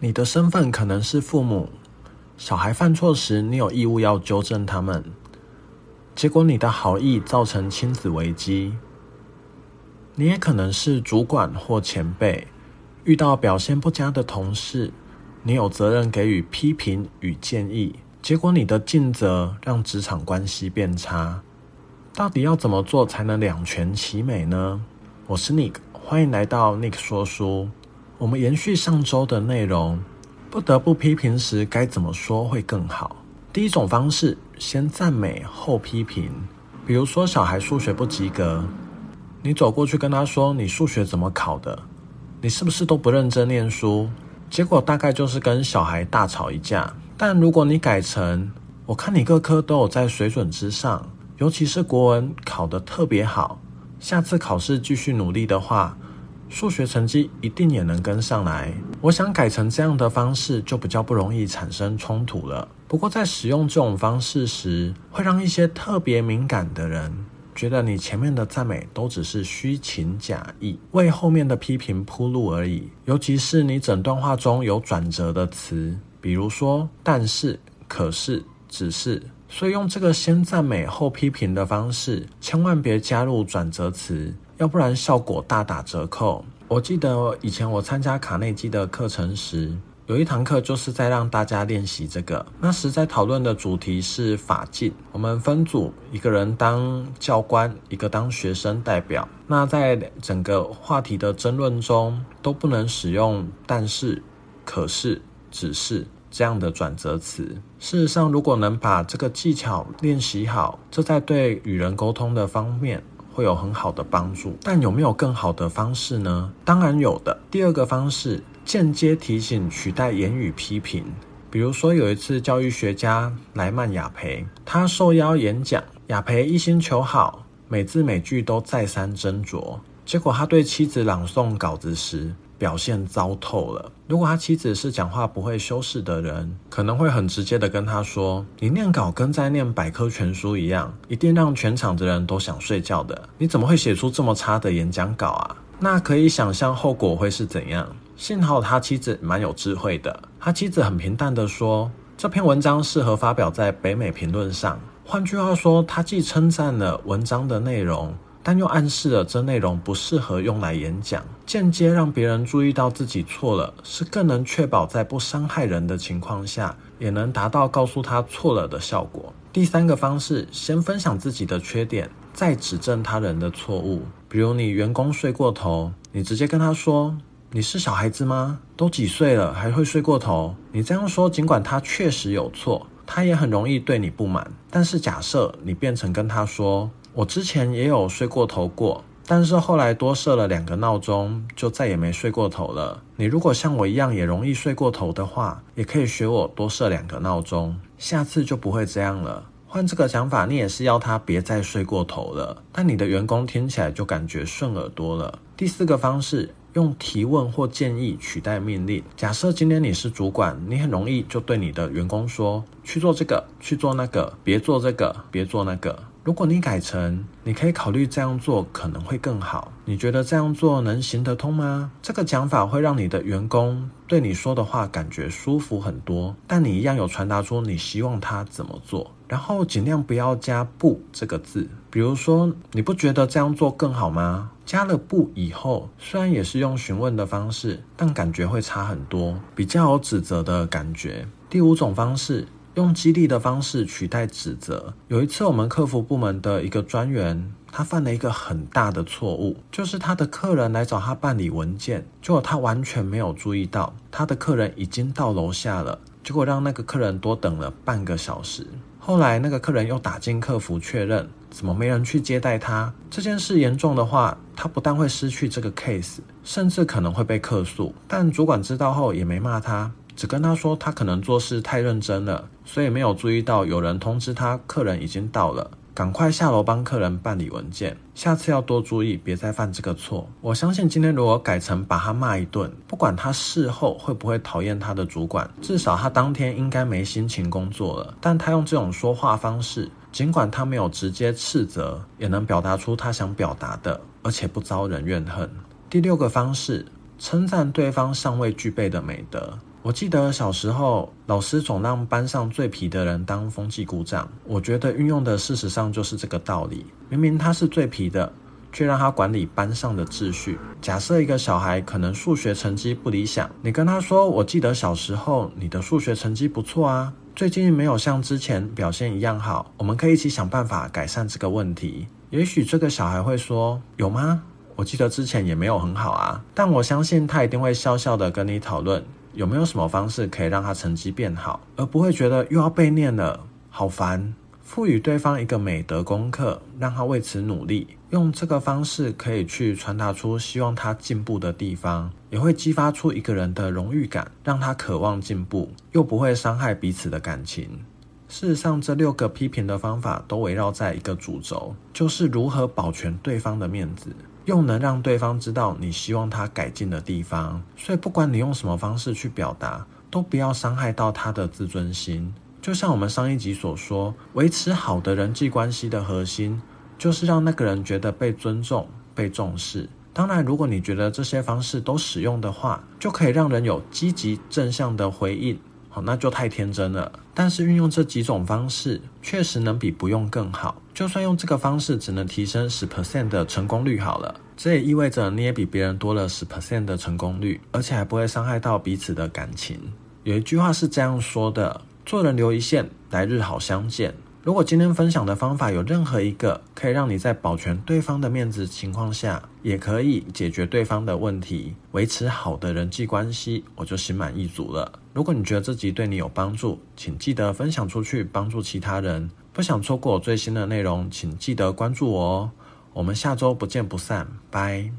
你的身份可能是父母，小孩犯错时，你有义务要纠正他们。结果你的好意造成亲子危机。你也可能是主管或前辈，遇到表现不佳的同事，你有责任给予批评与建议。结果你的尽责让职场关系变差。到底要怎么做才能两全其美呢？我是 Nick，欢迎来到 Nick 说书。我们延续上周的内容，不得不批评时该怎么说会更好？第一种方式，先赞美后批评。比如说，小孩数学不及格，你走过去跟他说：“你数学怎么考的？你是不是都不认真念书？”结果大概就是跟小孩大吵一架。但如果你改成：“我看你各科都有在水准之上。”尤其是国文考得特别好，下次考试继续努力的话，数学成绩一定也能跟上来。我想改成这样的方式，就比较不容易产生冲突了。不过在使用这种方式时，会让一些特别敏感的人觉得你前面的赞美都只是虚情假意，为后面的批评铺路而已。尤其是你整段话中有转折的词，比如说“但是”“可是”“只是”。所以用这个先赞美后批评的方式，千万别加入转折词，要不然效果大打折扣。我记得以前我参加卡内基的课程时，有一堂课就是在让大家练习这个。那时在讨论的主题是法镜，我们分组，一个人当教官，一个当学生代表。那在整个话题的争论中，都不能使用但是、可是、只是。这样的转折词，事实上，如果能把这个技巧练习好，这在对与人沟通的方面会有很好的帮助。但有没有更好的方式呢？当然有的。第二个方式，间接提醒取代言语批评。比如说，有一次教育学家莱曼雅培，他受邀演讲，雅培一心求好，每字每句都再三斟酌。结果他对妻子朗诵稿子时，表现糟透了。如果他妻子是讲话不会修饰的人，可能会很直接的跟他说：“你念稿跟在念百科全书一样，一定让全场的人都想睡觉的。你怎么会写出这么差的演讲稿啊？”那可以想象后果会是怎样。幸好他妻子蛮有智慧的，他妻子很平淡的说：“这篇文章适合发表在北美评论上。”换句话说，他既称赞了文章的内容。但又暗示了这内容不适合用来演讲，间接让别人注意到自己错了，是更能确保在不伤害人的情况下，也能达到告诉他错了的效果。第三个方式，先分享自己的缺点，再指正他人的错误。比如你员工睡过头，你直接跟他说：“你是小孩子吗？都几岁了还会睡过头？”你这样说，尽管他确实有错，他也很容易对你不满。但是假设你变成跟他说，我之前也有睡过头过，但是后来多设了两个闹钟，就再也没睡过头了。你如果像我一样也容易睡过头的话，也可以学我多设两个闹钟，下次就不会这样了。换这个想法，你也是要他别再睡过头了，但你的员工听起来就感觉顺耳多了。第四个方式，用提问或建议取代命令。假设今天你是主管，你很容易就对你的员工说，去做这个，去做那个，别做这个，别做那个。如果你改成，你可以考虑这样做，可能会更好。你觉得这样做能行得通吗？这个讲法会让你的员工对你说的话感觉舒服很多，但你一样有传达出你希望他怎么做，然后尽量不要加“不”这个字。比如说，你不觉得这样做更好吗？加了“不”以后，虽然也是用询问的方式，但感觉会差很多，比较有指责的感觉。第五种方式。用激励的方式取代指责。有一次，我们客服部门的一个专员，他犯了一个很大的错误，就是他的客人来找他办理文件，结果他完全没有注意到他的客人已经到楼下了，结果让那个客人多等了半个小时。后来那个客人又打进客服确认，怎么没人去接待他？这件事严重的话，他不但会失去这个 case，甚至可能会被客诉。但主管知道后也没骂他。只跟他说，他可能做事太认真了，所以没有注意到有人通知他客人已经到了，赶快下楼帮客人办理文件。下次要多注意，别再犯这个错。我相信今天如果改成把他骂一顿，不管他事后会不会讨厌他的主管，至少他当天应该没心情工作了。但他用这种说话方式，尽管他没有直接斥责，也能表达出他想表达的，而且不招人怨恨。第六个方式。称赞对方尚未具备的美德。我记得小时候，老师总让班上最皮的人当风纪股长。我觉得运用的事实上就是这个道理。明明他是最皮的，却让他管理班上的秩序。假设一个小孩可能数学成绩不理想，你跟他说：“我记得小时候你的数学成绩不错啊，最近没有像之前表现一样好，我们可以一起想办法改善这个问题。”也许这个小孩会说：“有吗？我记得之前也没有很好啊。”但我相信他一定会笑笑的跟你讨论。有没有什么方式可以让他成绩变好，而不会觉得又要被念了，好烦？赋予对方一个美德功课，让他为此努力，用这个方式可以去传达出希望他进步的地方，也会激发出一个人的荣誉感，让他渴望进步，又不会伤害彼此的感情。事实上，这六个批评的方法都围绕在一个主轴，就是如何保全对方的面子。又能让对方知道你希望他改进的地方，所以不管你用什么方式去表达，都不要伤害到他的自尊心。就像我们上一集所说，维持好的人际关系的核心，就是让那个人觉得被尊重、被重视。当然，如果你觉得这些方式都使用的话，就可以让人有积极正向的回应。那就太天真了。但是运用这几种方式，确实能比不用更好。就算用这个方式，只能提升十 percent 的成功率好了，这也意味着你也比别人多了十 percent 的成功率，而且还不会伤害到彼此的感情。有一句话是这样说的：做人留一线，来日好相见。如果今天分享的方法有任何一个可以让你在保全对方的面子情况下，也可以解决对方的问题，维持好的人际关系，我就心满意足了。如果你觉得这集对你有帮助，请记得分享出去，帮助其他人。不想错过我最新的内容，请记得关注我哦。我们下周不见不散，拜。